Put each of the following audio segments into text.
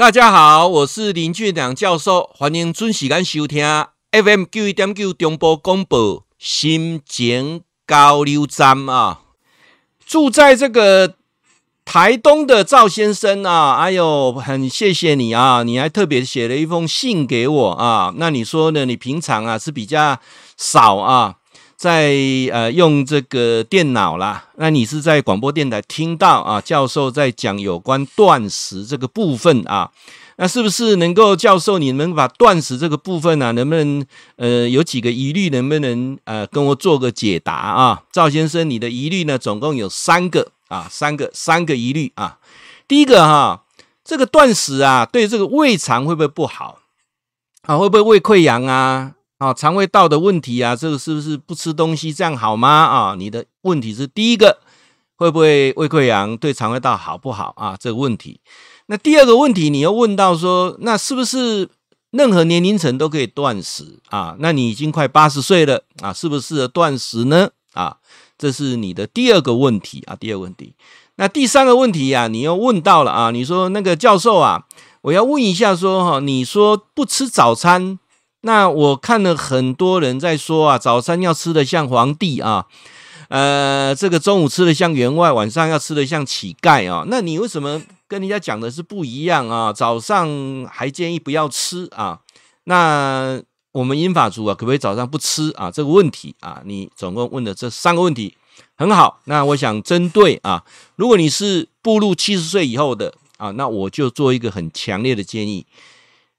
大家好，我是林俊良教授，欢迎准时间收听 FM 九一点九中波广播心情交流站啊。住在这个台东的赵先生啊，哎呦，很谢谢你啊，你还特别写了一封信给我啊。那你说呢？你平常啊是比较少啊。在呃用这个电脑啦，那你是在广播电台听到啊教授在讲有关断食这个部分啊，那是不是能够教授你能把断食这个部分啊，能不能呃有几个疑虑，能不能呃跟我做个解答啊？赵先生，你的疑虑呢总共有三个啊，三个三个疑虑啊。第一个哈，这个断食啊，对这个胃肠会不会不好啊？会不会胃溃疡啊？啊，肠胃道的问题啊，这个是不是不吃东西这样好吗？啊，你的问题是第一个，会不会胃溃疡对肠胃道好不好啊？这个问题。那第二个问题，你又问到说，那是不是任何年龄层都可以断食啊？那你已经快八十岁了啊，适不适合断食呢？啊，这是你的第二个问题啊，第二个问题。那第三个问题啊，你又问到了啊，你说那个教授啊，我要问一下说哈，你说不吃早餐。那我看了很多人在说啊，早餐要吃的像皇帝啊，呃，这个中午吃的像员外，晚上要吃的像乞丐啊。那你为什么跟人家讲的是不一样啊？早上还建议不要吃啊？那我们英法族啊，可不可以早上不吃啊？这个问题啊，你总共问的这三个问题很好。那我想针对啊，如果你是步入七十岁以后的啊，那我就做一个很强烈的建议，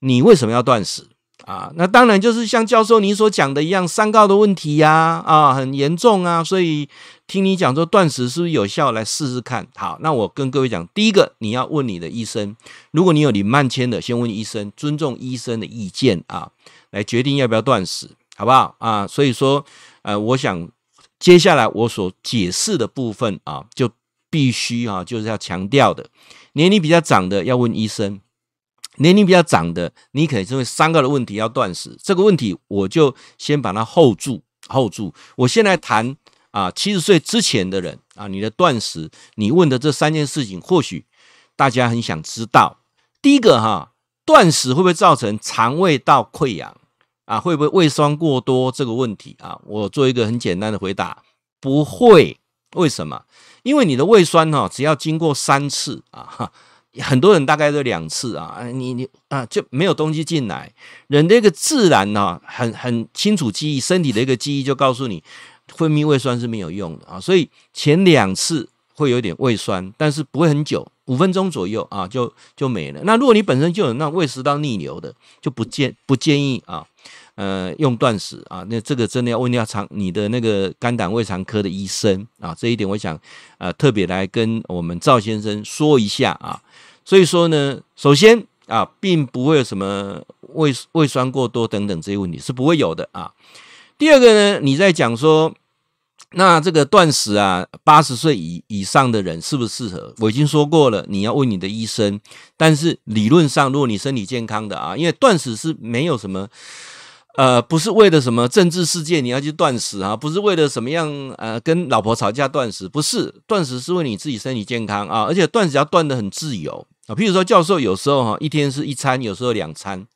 你为什么要断食？啊，那当然就是像教授你所讲的一样，三高的问题呀，啊，很严重啊，所以听你讲说断食是不是有效，来试试看。好，那我跟各位讲，第一个你要问你的医生，如果你有你慢迁的，先问医生，尊重医生的意见啊，来决定要不要断食，好不好啊？所以说，呃，我想接下来我所解释的部分啊，就必须啊，就是要强调的，年龄比较长的要问医生。年龄比较长的，你可能因为三个的问题要断食，这个问题我就先把它 hold 住，hold 住。我现在谈啊，七十岁之前的人啊，你的断食，你问的这三件事情，或许大家很想知道。第一个哈，断食会不会造成肠胃道溃疡啊？会不会胃酸过多这个问题啊？我做一个很简单的回答，不会。为什么？因为你的胃酸哈，只要经过三次啊。很多人大概都两次啊，你你啊就没有东西进来，人的一个自然呢、啊，很很清楚记忆，身体的一个记忆就告诉你，分泌胃酸是没有用的啊，所以前两次会有点胃酸，但是不会很久，五分钟左右啊就就没了。那如果你本身就有那胃食道逆流的，就不建不建议啊。呃，用断食啊，那这个真的要问一下肠你的那个肝胆胃肠科的医生啊，这一点我想呃特别来跟我们赵先生说一下啊。所以说呢，首先啊，并不会有什么胃胃酸过多等等这些问题是不会有的啊。第二个呢，你在讲说，那这个断食啊，八十岁以以上的人适不适合？我已经说过了，你要问你的医生。但是理论上，如果你身体健康的啊，因为断食是没有什么。呃，不是为了什么政治事件你要去断食啊，不是为了什么样呃跟老婆吵架断食，不是，断食是为你自己身体健康啊，而且断食要断得很自由譬如说教授有时候哈一天是一餐，有时候两餐，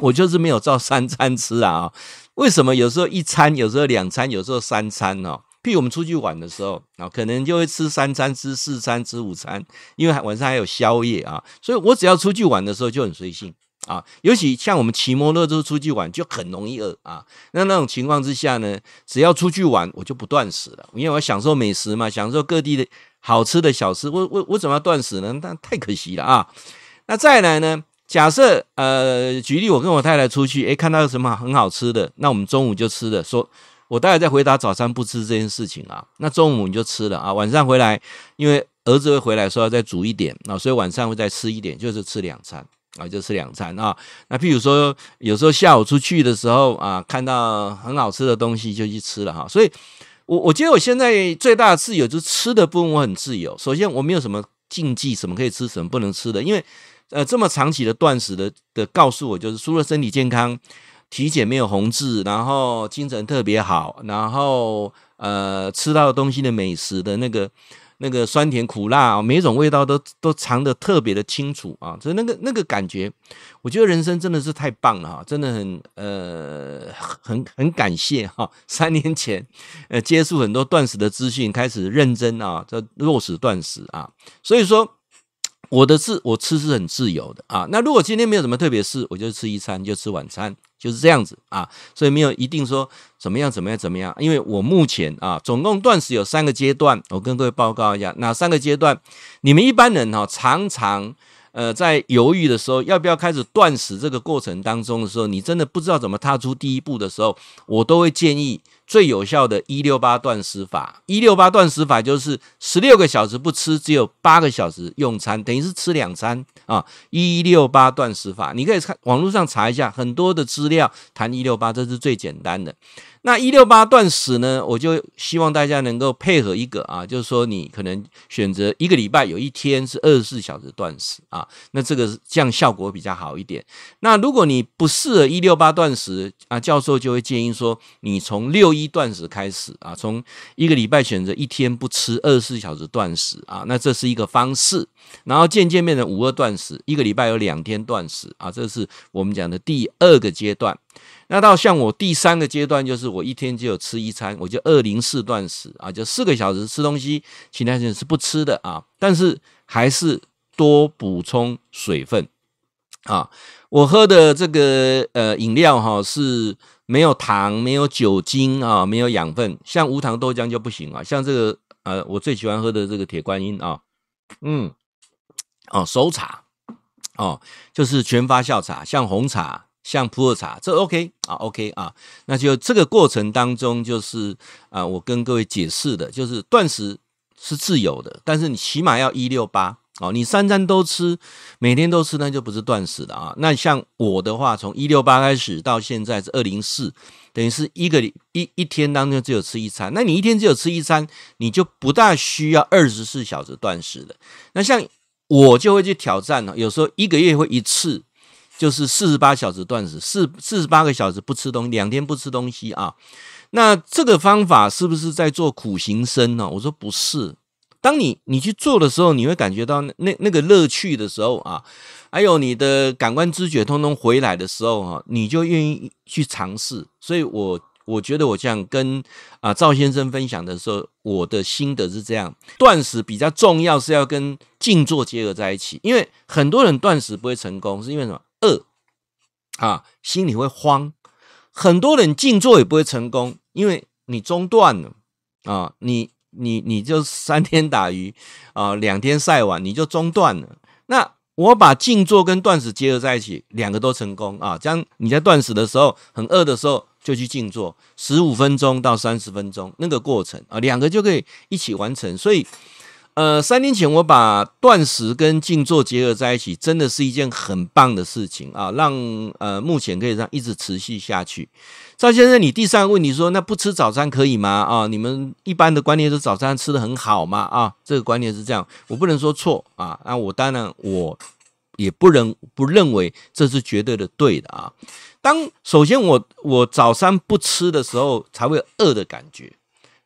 我就是没有照三餐吃啊。为什么有时候一餐，有时候两餐，有时候三餐呢？譬如我们出去玩的时候啊，可能就会吃三餐、吃四餐、吃五餐，因为晚上还有宵夜啊，所以我只要出去玩的时候就很随性。啊，尤其像我们骑摩托车出去玩，就很容易饿啊。那那种情况之下呢，只要出去玩，我就不断食了，因为我要享受美食嘛，享受各地的好吃的小吃。我我我怎么要断食呢？那太可惜了啊。那再来呢？假设呃，举例我跟我太太出去，诶，看到什么很好吃的，那我们中午就吃的。说我待会再回答早餐不吃这件事情啊。那中午你就吃了啊。晚上回来，因为儿子会回来说要再煮一点啊，所以晚上会再吃一点，就是吃两餐。啊，就吃两餐啊。那譬如说，有时候下午出去的时候啊，看到很好吃的东西就去吃了哈。所以，我我觉得我现在最大的自由就是吃的部分我很自由。首先，我没有什么禁忌，什么可以吃，什么不能吃的。因为呃，这么长期的断食的的告诉我，就是除了身体健康、体检没有红痣，然后精神特别好，然后呃，吃到的东西的美食的那个那个酸甜苦辣啊，每一种味道都都尝得特别的清楚啊，所以那个那个感觉，我觉得人生真的是太棒了哈，真的很呃很很感谢哈，三年前呃接触很多断食的资讯，开始认真啊，这落实断食啊，所以说。我的自，我吃是很自由的啊。那如果今天没有什么特别事，我就吃一餐，就吃晚餐，就是这样子啊。所以没有一定说怎么样怎么样怎么样，因为我目前啊，总共断食有三个阶段，我跟各位报告一下，哪三个阶段？你们一般人哈、常常呃在犹豫的时候，要不要开始断食这个过程当中的时候，你真的不知道怎么踏出第一步的时候，我都会建议。最有效的一六八断食法，一六八断食法就是十六个小时不吃，只有八个小时用餐，等于是吃两餐啊。一六八断食法，你可以看网络上查一下，很多的资料谈一六八，这是最简单的。那一六八断食呢，我就希望大家能够配合一个啊，就是说你可能选择一个礼拜有一天是二十四小时断食啊，那这个这样效果比较好一点。那如果你不适合一六八断食啊，教授就会建议说，你从六一断食开始啊，从一个礼拜选择一天不吃二十四小时断食啊，那这是一个方式。然后渐渐变成五二断食，一个礼拜有两天断食啊，这是我们讲的第二个阶段。那到像我第三个阶段，就是我一天就有吃一餐，我就二零四断食啊，就四个小时吃东西，其他时间是不吃的啊，但是还是多补充水分啊。我喝的这个呃饮料哈是没有糖、没有酒精啊、没有养分，像无糖豆浆就不行啊。像这个呃我最喜欢喝的这个铁观音啊，嗯，哦熟茶哦，就是全发酵茶，像红茶。像普洱茶，这 OK 啊，OK 啊，那就这个过程当中，就是啊，我跟各位解释的，就是断食是自由的，但是你起码要一六八哦，你三餐都吃，每天都吃，那就不是断食的啊。那像我的话，从一六八开始到现在是二零四，等于是一个一一天当中只有吃一餐，那你一天只有吃一餐，你就不大需要二十四小时断食的。那像我就会去挑战了，有时候一个月会一次。就是四十八小时断食，四四十八个小时不吃东西，两天不吃东西啊。那这个方法是不是在做苦行僧呢？我说不是。当你你去做的时候，你会感觉到那那个乐趣的时候啊，还有你的感官知觉通通回来的时候哈，你就愿意去尝试。所以我我觉得我这样跟啊赵先生分享的时候，我的心得是这样：断食比较重要是要跟静坐结合在一起，因为很多人断食不会成功，是因为什么？饿啊，心里会慌。很多人静坐也不会成功，因为你中断了啊，你你你就三天打鱼啊，两天晒网，你就中断了。那我把静坐跟断食结合在一起，两个都成功啊。这样你在断食的时候很饿的时候，就去静坐十五分钟到三十分钟那个过程啊，两个就可以一起完成。所以。呃，三年前我把断食跟静坐结合在一起，真的是一件很棒的事情啊！让呃，目前可以让一直持续下去。赵先生，你第三个问题说，那不吃早餐可以吗？啊，你们一般的观念是早餐吃得很好吗？啊，这个观念是这样，我不能说错啊。那我当然我也不认不认为这是绝对的对的啊。当首先我我早餐不吃的时候，才会饿的感觉。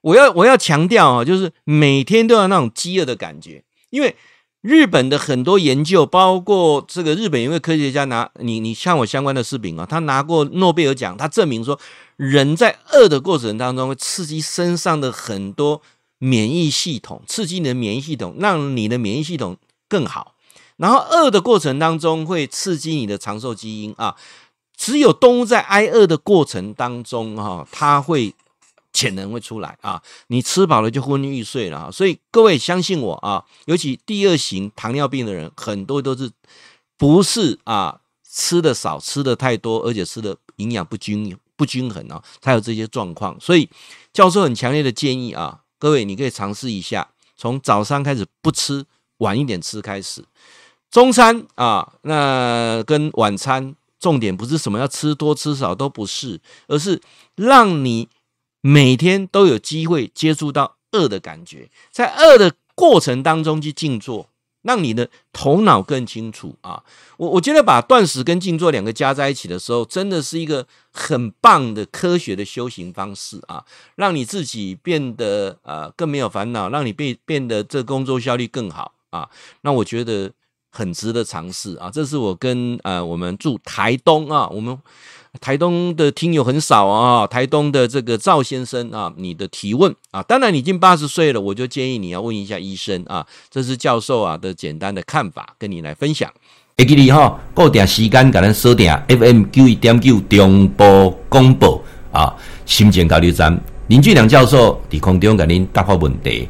我要我要强调啊，就是每天都有那种饥饿的感觉，因为日本的很多研究，包括这个日本一位科学家拿你你像我相关的视频啊，他拿过诺贝尔奖，他证明说人在饿的过程当中会刺激身上的很多免疫系统，刺激你的免疫系统，让你的免疫系统更好。然后饿的过程当中会刺激你的长寿基因啊，只有动物在挨饿的过程当中哈，它会。潜能会出来啊！你吃饱了就昏昏欲睡了啊！所以各位相信我啊，尤其第二型糖尿病的人，很多都是不是啊吃的少，吃的太多，而且吃的营养不均不均衡啊，才有这些状况。所以教授很强烈的建议啊，各位你可以尝试一下，从早上开始不吃，晚一点吃开始，中餐啊，那跟晚餐重点不是什么要吃多吃少都不是，而是让你。每天都有机会接触到恶的感觉，在恶的过程当中去静坐让你的头脑更清楚啊！我我觉得把断食跟静坐两个加在一起的时候，真的是一个很棒的科学的修行方式啊，让你自己变得呃更没有烦恼，让你变变得这工作效率更好啊！那我觉得很值得尝试啊！这是我跟呃我们住台东啊，我们。台东的听友很少啊，台东的这个赵先生啊，你的提问啊，当然你已经八十岁了，我就建议你要问一下医生啊，这是教授啊的简单的看法，跟你来分享。会记得哈，固定时间给咱锁定 FM 九一点九中波广播啊，心情交流站林俊良教授在空中给您答复问题。